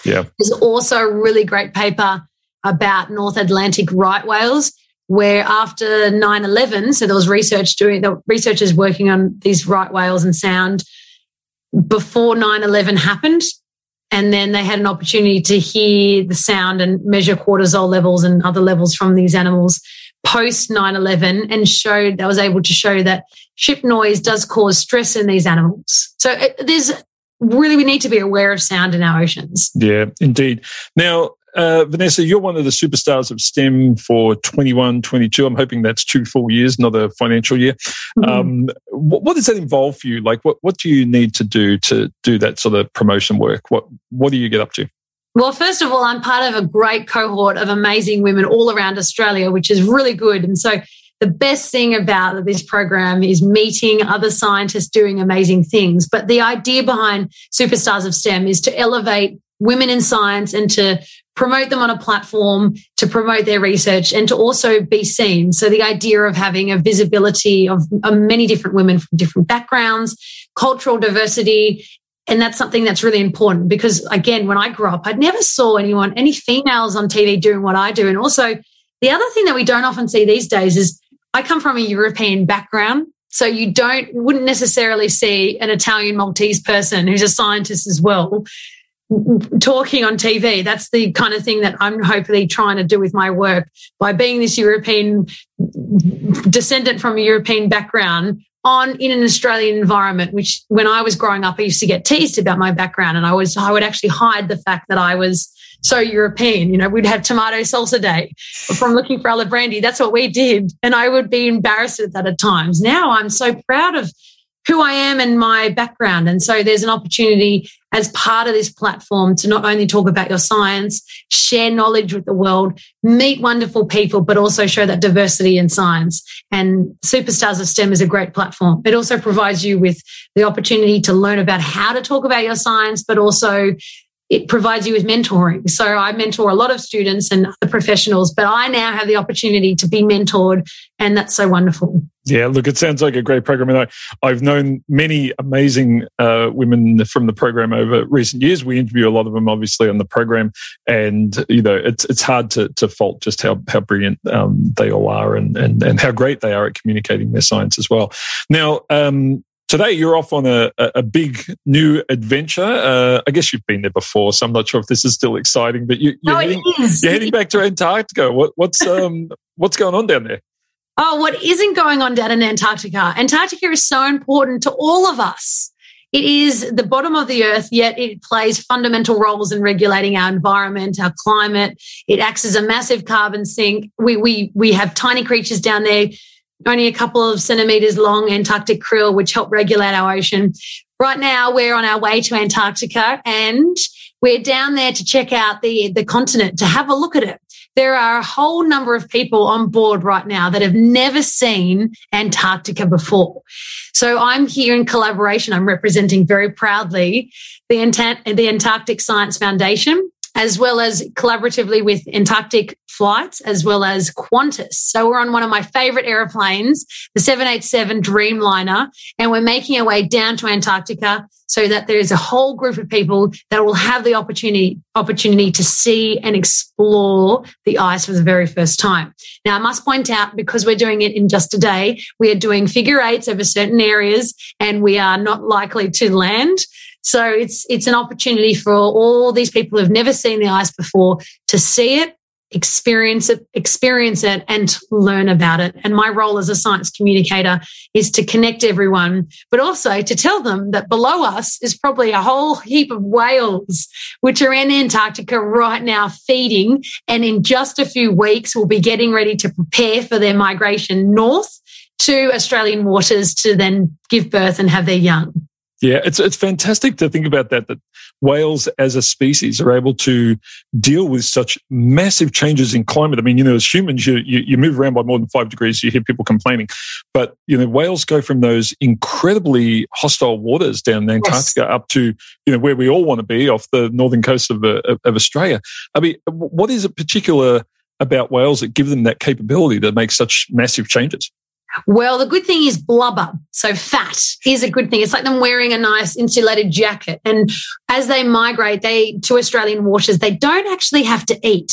Yeah. There's also a really great paper about North Atlantic right whales, where after 9 11, so there was research doing, the researchers working on these right whales and sound before 9 11 happened. And then they had an opportunity to hear the sound and measure cortisol levels and other levels from these animals post 9 11 and showed that was able to show that ship noise does cause stress in these animals. So it, there's really, we need to be aware of sound in our oceans. Yeah, indeed. Now, uh, Vanessa, you're one of the superstars of STEM for 21, 22. I'm hoping that's two full years, not a financial year. Mm-hmm. Um, what, what, does that involve for you? Like, what, what do you need to do to do that sort of promotion work? What, what do you get up to? Well, first of all, I'm part of a great cohort of amazing women all around Australia, which is really good. And so the best thing about this program is meeting other scientists doing amazing things. But the idea behind Superstars of STEM is to elevate women in science and to promote them on a platform to promote their research and to also be seen. So the idea of having a visibility of, many different women from different backgrounds, cultural diversity, and that's something that's really important because again, when I grew up, I never saw anyone, any females on TV doing what I do. And also the other thing that we don't often see these days is I come from a European background. So you don't, wouldn't necessarily see an Italian Maltese person who's a scientist as well talking on TV. That's the kind of thing that I'm hopefully trying to do with my work by being this European descendant from a European background on in an Australian environment, which when I was growing up, I used to get teased about my background and I was, I would actually hide the fact that I was so European. You know, we'd have tomato salsa day from looking for Alibrandi. That's what we did. And I would be embarrassed at that at times. Now I'm so proud of who I am and my background. And so there's an opportunity as part of this platform to not only talk about your science, share knowledge with the world, meet wonderful people, but also show that diversity in science. And Superstars of STEM is a great platform. It also provides you with the opportunity to learn about how to talk about your science, but also it provides you with mentoring. So I mentor a lot of students and other professionals, but I now have the opportunity to be mentored, and that's so wonderful. Yeah, look, it sounds like a great program. And I, have known many amazing uh, women from the program over recent years. We interview a lot of them, obviously, on the program, and you know, it's it's hard to to fault just how how brilliant um, they all are, and and and how great they are at communicating their science as well. Now, um, today you're off on a, a big new adventure. Uh, I guess you've been there before, so I'm not sure if this is still exciting. But you, are heading, you're heading back to Antarctica. What, what's um, what's going on down there? Oh, what isn't going on down in Antarctica? Antarctica is so important to all of us. It is the bottom of the earth, yet it plays fundamental roles in regulating our environment, our climate. It acts as a massive carbon sink. We, we, we have tiny creatures down there only a couple of centimeters long Antarctic krill, which help regulate our ocean. Right now, we're on our way to Antarctica and we're down there to check out the, the continent, to have a look at it. There are a whole number of people on board right now that have never seen Antarctica before. So I'm here in collaboration. I'm representing very proudly the, Antant- the Antarctic Science Foundation as well as collaboratively with Antarctic Flights, as well as Qantas. So we're on one of my favorite airplanes, the 787 Dreamliner, and we're making our way down to Antarctica so that there's a whole group of people that will have the opportunity opportunity to see and explore the ice for the very first time. Now, I must point out because we're doing it in just a day, we are doing figure eights over certain areas, and we are not likely to land. So it's it's an opportunity for all these people who've never seen the ice before to see it, experience it, experience it, and learn about it. And my role as a science communicator is to connect everyone, but also to tell them that below us is probably a whole heap of whales which are in Antarctica right now feeding. And in just a few weeks, we'll be getting ready to prepare for their migration north to Australian waters to then give birth and have their young. Yeah, it's it's fantastic to think about that. That whales as a species are able to deal with such massive changes in climate. I mean, you know, as humans, you, you, you move around by more than five degrees, you hear people complaining, but you know, whales go from those incredibly hostile waters down in Antarctica yes. up to you know where we all want to be, off the northern coast of, uh, of Australia. I mean, what is it particular about whales that give them that capability to make such massive changes? Well, the good thing is blubber. So fat is a good thing. It's like them wearing a nice insulated jacket. And as they migrate they to Australian waters, they don't actually have to eat,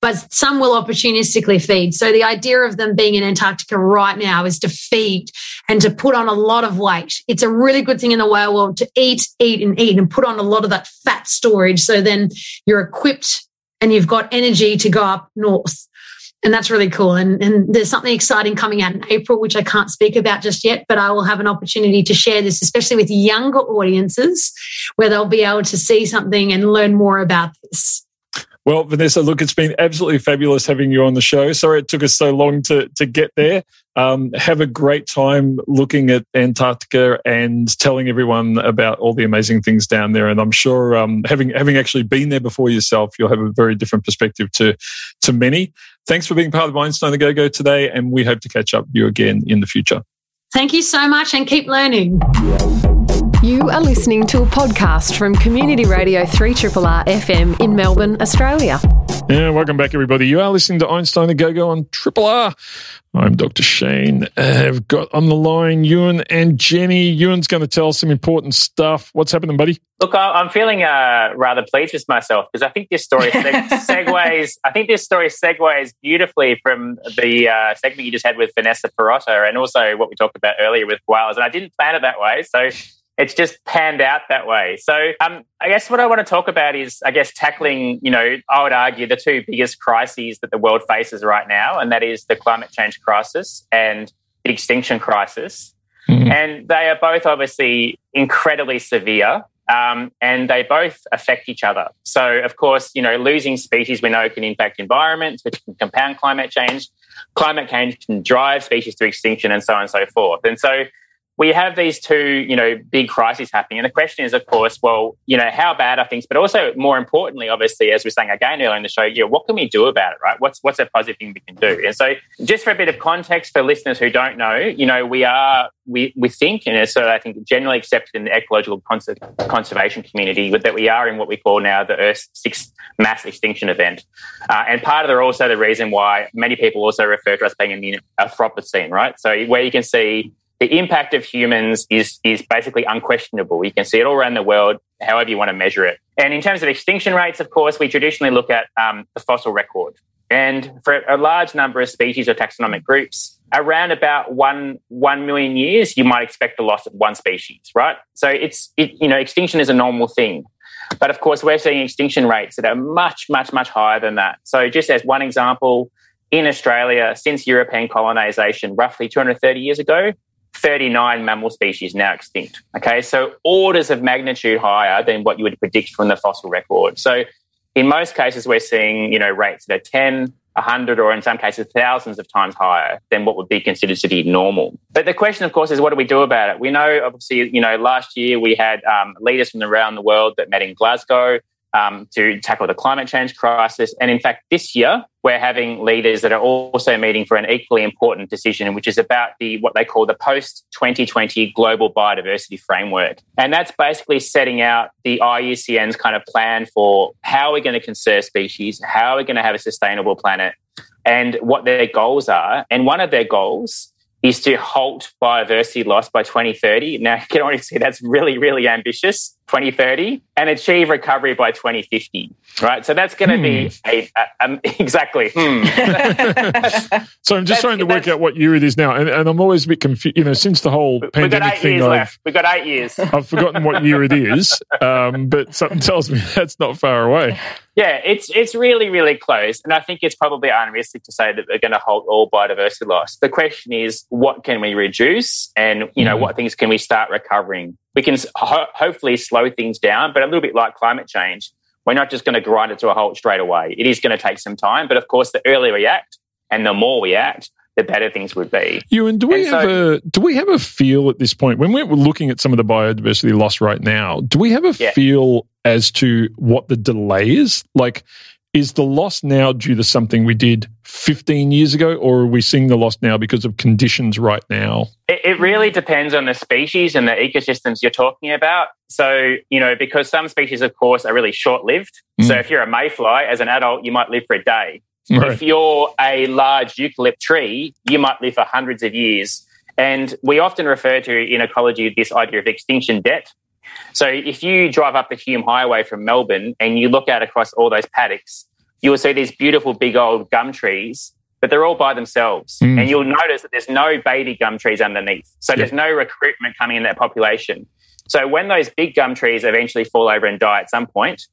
but some will opportunistically feed. So the idea of them being in Antarctica right now is to feed and to put on a lot of weight. It's a really good thing in the whale world to eat, eat and eat and put on a lot of that fat storage. So then you're equipped and you've got energy to go up north and that's really cool. And, and there's something exciting coming out in April, which I can't speak about just yet, but I will have an opportunity to share this, especially with younger audiences, where they'll be able to see something and learn more about this. Well, Vanessa, look, it's been absolutely fabulous having you on the show. Sorry it took us so long to, to get there. Um, have a great time looking at Antarctica and telling everyone about all the amazing things down there. And I'm sure, um, having having actually been there before yourself, you'll have a very different perspective to to many. Thanks for being part of Einstein A Go Go today, and we hope to catch up with you again in the future. Thank you so much, and keep learning. You are listening to a podcast from Community Radio 3 R FM in Melbourne, Australia. Yeah, welcome back, everybody. You are listening to Einstein A Go Go on Triple R. I'm Dr. Shane. I've got on the line Euan and Jenny. Euan's going to tell us some important stuff. What's happening, buddy? Look, I'm feeling uh, rather pleased with myself because I think this story seg- segues. I think this story segues beautifully from the uh, segment you just had with Vanessa Pirotta, and also what we talked about earlier with whales. And I didn't plan it that way, so it's just panned out that way. So, um, I guess what I want to talk about is, I guess, tackling, you know, I would argue the two biggest crises that the world faces right now, and that is the climate change crisis and the extinction crisis. Mm-hmm. And they are both obviously incredibly severe. Um, and they both affect each other. So, of course, you know, losing species we know can impact environments, which can compound climate change. Climate change can drive species to extinction, and so on and so forth. And so, we have these two, you know, big crises happening. And the question is, of course, well, you know, how bad are things? But also, more importantly, obviously, as we are saying again earlier in the show, yeah, what can we do about it, right? What's what's a positive thing we can do? And so, just for a bit of context for listeners who don't know, you know, we are we we think, and it's sort of I think generally accepted in the ecological cons- conservation community, that we are in what we call now the Earth's sixth mass extinction event. Uh, and part of the also the reason why many people also refer to us being in the Anthropocene, right? So where you can see the impact of humans is is basically unquestionable. You can see it all around the world, however you want to measure it. And in terms of extinction rates, of course, we traditionally look at um, the fossil record. And for a large number of species or taxonomic groups, around about one one million years, you might expect the loss of one species, right? So it's it, you know extinction is a normal thing. But of course, we're seeing extinction rates that are much, much, much higher than that. So, just as one example, in Australia, since European colonisation, roughly 230 years ago, 39 mammal species now extinct. Okay, so orders of magnitude higher than what you would predict from the fossil record. So in most cases, we're seeing you know rates that are 10, 100, or in some cases thousands of times higher than what would be considered to be normal. But the question, of course, is what do we do about it? We know, obviously, you know, last year we had um, leaders from around the world that met in Glasgow um, to tackle the climate change crisis. And in fact, this year we're having leaders that are also meeting for an equally important decision, which is about the what they call the post 2020 global biodiversity framework. And that's basically setting out the IUCN's kind of plan for how we're going to conserve species, how we're going to have a sustainable planet, and what their goals are. And one of their goals is to halt biodiversity loss by 2030. Now, you can already see that's really, really ambitious, 2030, and achieve recovery by 2050, right? So that's going to hmm. be a, a, um, exactly. Hmm. so I'm just that's, trying to work out what year it is now, and, and I'm always a bit confused. You know, since the whole pandemic thing, I've, we've got eight years. I've forgotten what year it is, um, but something tells me that's not far away. Yeah, it's it's really really close, and I think it's probably unrealistic to say that they're going to halt all biodiversity loss. The question is, what can we reduce, and you know, mm. what things can we start recovering? We can ho- hopefully slow things down, but a little bit like climate change, we're not just going to grind it to a halt straight away. It is going to take some time, but of course, the earlier we act and the more we act, the better things would be. Euan, do we and have so, a do we have a feel at this point when we're looking at some of the biodiversity loss right now? Do we have a yeah. feel as to what the delay is? Like, is the loss now due to something we did 15 years ago, or are we seeing the loss now because of conditions right now? It, it really depends on the species and the ecosystems you're talking about. So, you know, because some species, of course, are really short lived. Mm. So, if you're a mayfly as an adult, you might live for a day. Right. If you're a large eucalypt tree, you might live for hundreds of years. And we often refer to in ecology this idea of extinction debt. So if you drive up the Hume Highway from Melbourne and you look out across all those paddocks, you will see these beautiful big old gum trees, but they're all by themselves. Mm. And you'll notice that there's no baby gum trees underneath. So yep. there's no recruitment coming in that population. So when those big gum trees eventually fall over and die at some point,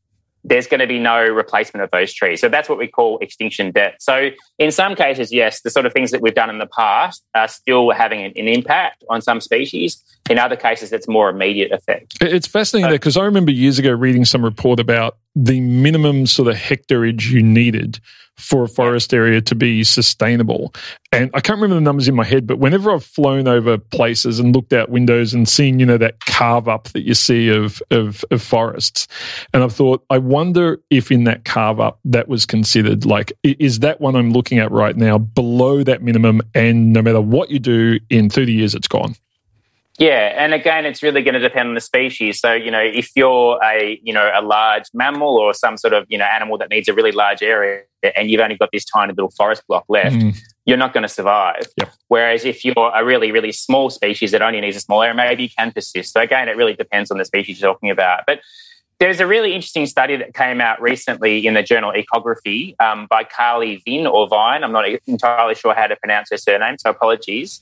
there's going to be no replacement of those trees. So that's what we call extinction debt. So in some cases, yes, the sort of things that we've done in the past are still having an, an impact on some species. In other cases, it's more immediate effect. It's fascinating because I remember years ago reading some report about the minimum sort of hectareage you needed for a forest area to be sustainable. And I can't remember the numbers in my head, but whenever I've flown over places and looked out windows and seen, you know, that carve up that you see of, of, of forests, and I've thought, I wonder if in that carve up that was considered like, is that one I'm looking at right now below that minimum? And no matter what you do, in 30 years, it's gone. Yeah, and again, it's really going to depend on the species. So, you know, if you're a you know a large mammal or some sort of you know animal that needs a really large area, and you've only got this tiny little forest block left, mm. you're not going to survive. Yep. Whereas if you're a really really small species that only needs a small area, maybe you can persist. So again, it really depends on the species you're talking about. But there's a really interesting study that came out recently in the journal Ecography um, by Carly Vynne or Vine. I'm not entirely sure how to pronounce her surname, so apologies.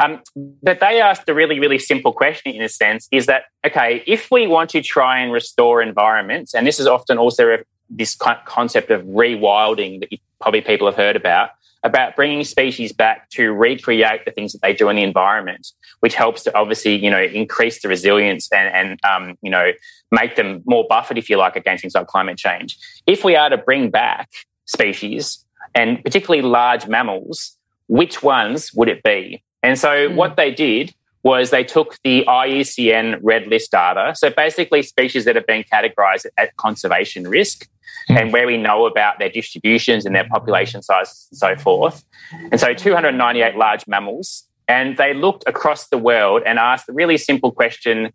Um, but they asked a really, really simple question in a sense is that, okay, if we want to try and restore environments, and this is often also this concept of rewilding that probably people have heard about, about bringing species back to recreate the things that they do in the environment, which helps to obviously, you know, increase the resilience and, and um, you know, make them more buffered, if you like, against things like climate change. If we are to bring back species, and particularly large mammals, which ones would it be? And so mm. what they did was they took the IUCN red list data, so basically species that have been categorized at conservation risk, mm. and where we know about their distributions and their population size and so forth. And so 298 large mammals. And they looked across the world and asked a really simple question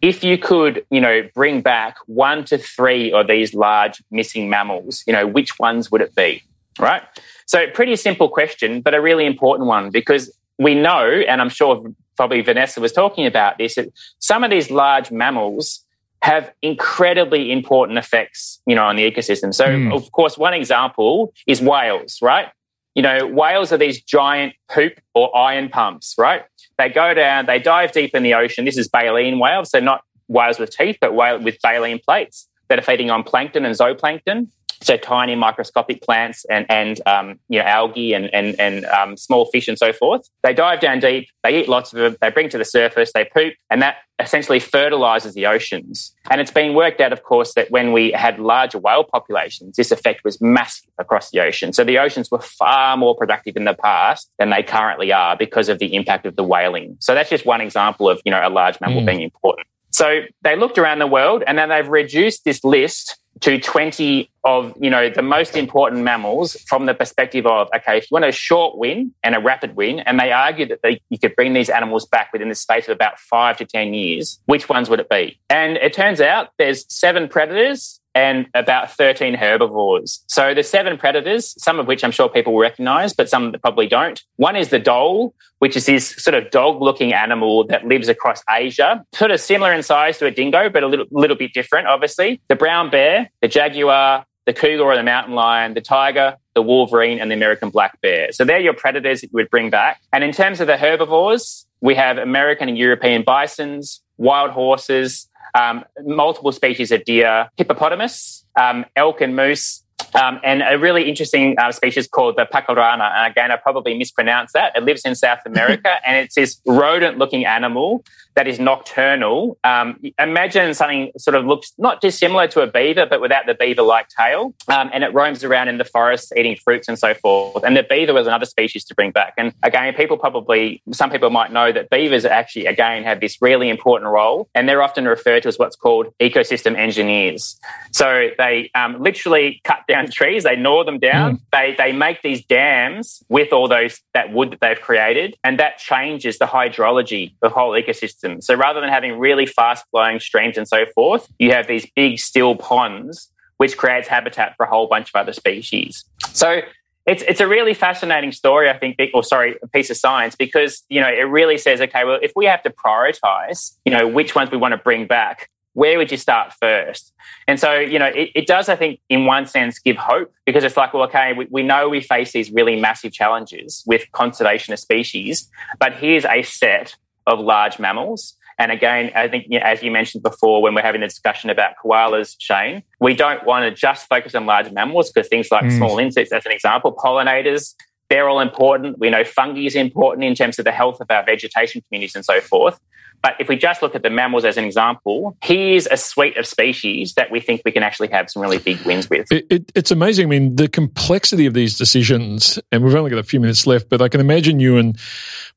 if you could, you know, bring back one to three of these large missing mammals, you know, which ones would it be? Right? So, pretty simple question, but a really important one because we know, and I'm sure probably Vanessa was talking about this, that some of these large mammals have incredibly important effects, you know, on the ecosystem. So, mm. of course, one example is whales, right? You know, whales are these giant poop or iron pumps, right? They go down, they dive deep in the ocean. This is baleen whales, so not whales with teeth, but whale with baleen plates that are feeding on plankton and zooplankton so tiny microscopic plants and and um, you know algae and and and um, small fish and so forth. They dive down deep. They eat lots of them. They bring to the surface. They poop, and that essentially fertilizes the oceans. And it's been worked out, of course, that when we had larger whale populations, this effect was massive across the ocean. So the oceans were far more productive in the past than they currently are because of the impact of the whaling. So that's just one example of you know a large mammal mm. being important. So they looked around the world and then they've reduced this list to 20 of you know the most important mammals from the perspective of okay if you want a short win and a rapid win and they argue that they, you could bring these animals back within the space of about five to ten years which ones would it be? And it turns out there's seven predators and about 13 herbivores. So the seven predators, some of which I'm sure people will recognize, but some probably don't. One is the dhole, which is this sort of dog looking animal that lives across Asia, sort of similar in size to a dingo, but a little, little bit different, obviously. The brown bear, the jaguar, the cougar or the mountain lion, the tiger, the wolverine, and the American black bear. So they're your predators that you would bring back. And in terms of the herbivores, we have American and European bisons, wild horses, um, multiple species of deer, hippopotamus, um, elk and moose, um, and a really interesting uh, species called the pacarana. And again, I probably mispronounced that. It lives in South America and it's this rodent looking animal that is nocturnal. Um, imagine something sort of looks not dissimilar to a beaver, but without the beaver like tail. Um, and it roams around in the forest eating fruits and so forth. And the beaver was another species to bring back. And again, people probably, some people might know that beavers actually, again, have this really important role. And they're often referred to as what's called ecosystem engineers. So they um, literally cut down trees, they gnaw them down, mm. they, they make these dams with all those, that wood that they've created. And that changes the hydrology the whole ecosystem system. So rather than having really fast flowing streams and so forth, you have these big still ponds, which creates habitat for a whole bunch of other species. So it's it's a really fascinating story, I think, or sorry, a piece of science because you know it really says, okay, well, if we have to prioritize, you know, which ones we want to bring back, where would you start first? And so, you know, it, it, does, I think, in one sense, give hope because it's like, well, okay, we, we know we face these really massive challenges with conservation of species, but here's a set of large mammals. And again, I think, you know, as you mentioned before, when we're having a discussion about koalas, Shane, we don't want to just focus on large mammals because things like mm. small insects, as an example, pollinators, they're all important. We know fungi is important in terms of the health of our vegetation communities and so forth. But if we just look at the mammals as an example, here's a suite of species that we think we can actually have some really big wins with. It, it, it's amazing. I mean, the complexity of these decisions, and we've only got a few minutes left, but I can imagine you and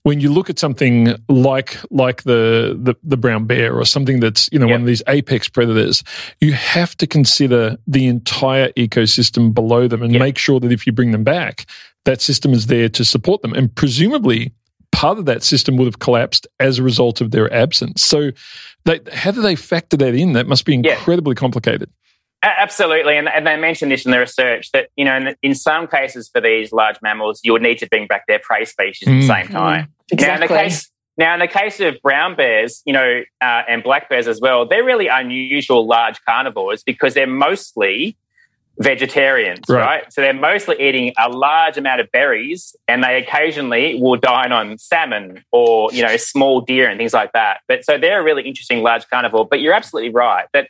when you look at something like like the the, the brown bear or something that's you know yep. one of these apex predators, you have to consider the entire ecosystem below them and yep. make sure that if you bring them back, that system is there to support them. And presumably, part of that system would have collapsed as a result of their absence. So, they, how do they factor that in? That must be incredibly yeah. complicated. Absolutely, and, and they mentioned this in the research that you know in, in, some cases for these large mammals, you would need to bring back their prey species mm. at the mm. same time. Exactly. Now, in the case now, in the case of brown bears, you know, uh, and black bears as well, they're really unusual large carnivores because they're mostly vegetarians, right. right. So they're mostly eating a large amount of berries and they occasionally will dine on salmon or, you know, small deer and things like that. But so they're a really interesting large carnivore. But you're absolutely right that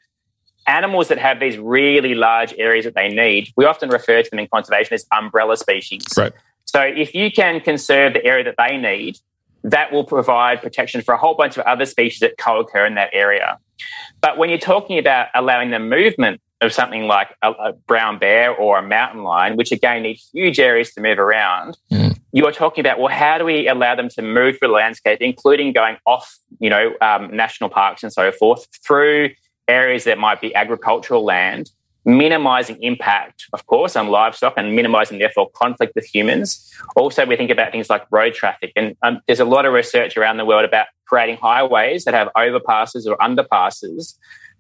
animals that have these really large areas that they need, we often refer to them in conservation as umbrella species. Right. So if you can conserve the area that they need, that will provide protection for a whole bunch of other species that co occur in that area. But when you're talking about allowing the movement of something like a, a, brown bear or a mountain lion, which again need huge areas to move around, mm. you are talking about well, how do we allow them to move through the landscape, including going off, you know, um, national parks and so forth, through areas that might be agricultural land, minimizing impact, of course, on livestock and minimizing therefore conflict with humans. Also, we think about things like road traffic, and um, there's a lot of research around the world about creating highways that have overpasses or underpasses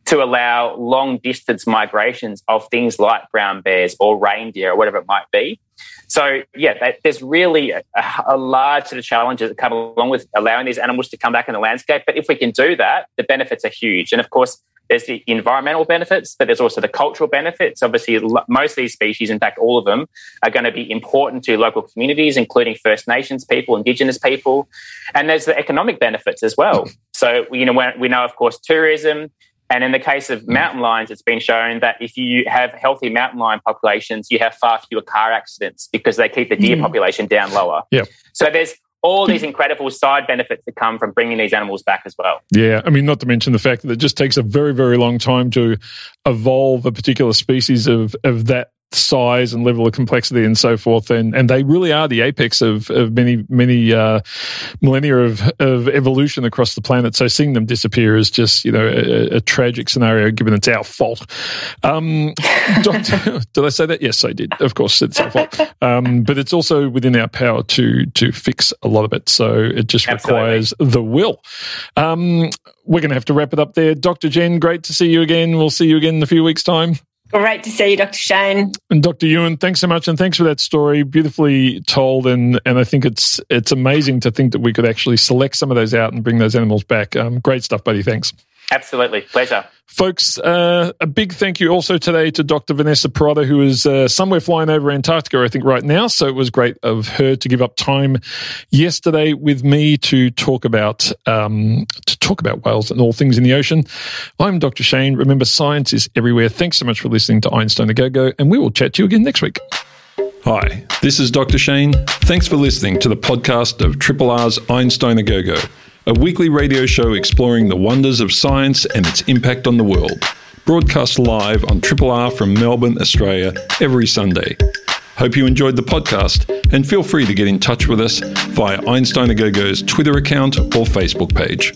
to allow long distance migrations of things like brown bears or reindeer or whatever it might be. So, yeah, there's really a, a, large set of challenges that come along with allowing these animals to come back in the landscape. But if we can do that, the benefits are huge. And of course, there's the environmental benefits, but there's also the cultural benefits. Obviously, most of these species, in fact, all of them, are going to be important to local communities, including First Nations people, Indigenous people, and there's the economic benefits as well. So, you know, we know, of course, tourism, and in the case of mountain lions, it's been shown that if you have healthy mountain lion populations, you have far fewer car accidents because they keep the deer mm. population down lower. Yeah. So there's all these incredible side benefits that come from bringing these animals back as well. Yeah, I mean, not to mention the fact that it just takes a very, very long time to evolve a particular species of of that size and level of complexity and so forth. And and they really are the apex of, of many many uh, millennia of, of evolution across the planet. So seeing them disappear is just you know a, a tragic scenario, given it's our fault. Um, doctor, did I say that? Yes, I did. Of course, it's our fault. Um, but it's also within our power to to fix a lot of it. So it just Absolutely. requires the will. Um, we're going to have to wrap it up there. Dr. Jen, great to see you again. We'll see you again in a few weeks' time. Great to see you, Dr. Shane. And Dr. Euan, thanks so much, and thanks for that story, beautifully told. And and I think it's it's amazing to think that we could actually select some of those out and bring those animals back. Um, great stuff, buddy. Thanks. Absolutely. Pleasure. Folks, uh, a big thank you also today to Dr. Vanessa Pirotta, who is uh, somewhere flying over Antarctica, I think, right now. So it was great of her to give up time yesterday with me to talk about um, to talk about whales and all things in the ocean. I'm Dr. Shane. Remember, science is everywhere. Thanks so much for listening to Einstein A Go Go, and we will chat to you again next week. Hi, this is Dr. Shane. Thanks for listening to the podcast of Triple R's Einstein A Go Go a weekly radio show exploring the wonders of science and its impact on the world. Broadcast live on Triple R from Melbourne, Australia, every Sunday. Hope you enjoyed the podcast and feel free to get in touch with us via Einstein A Go Go's Twitter account or Facebook page.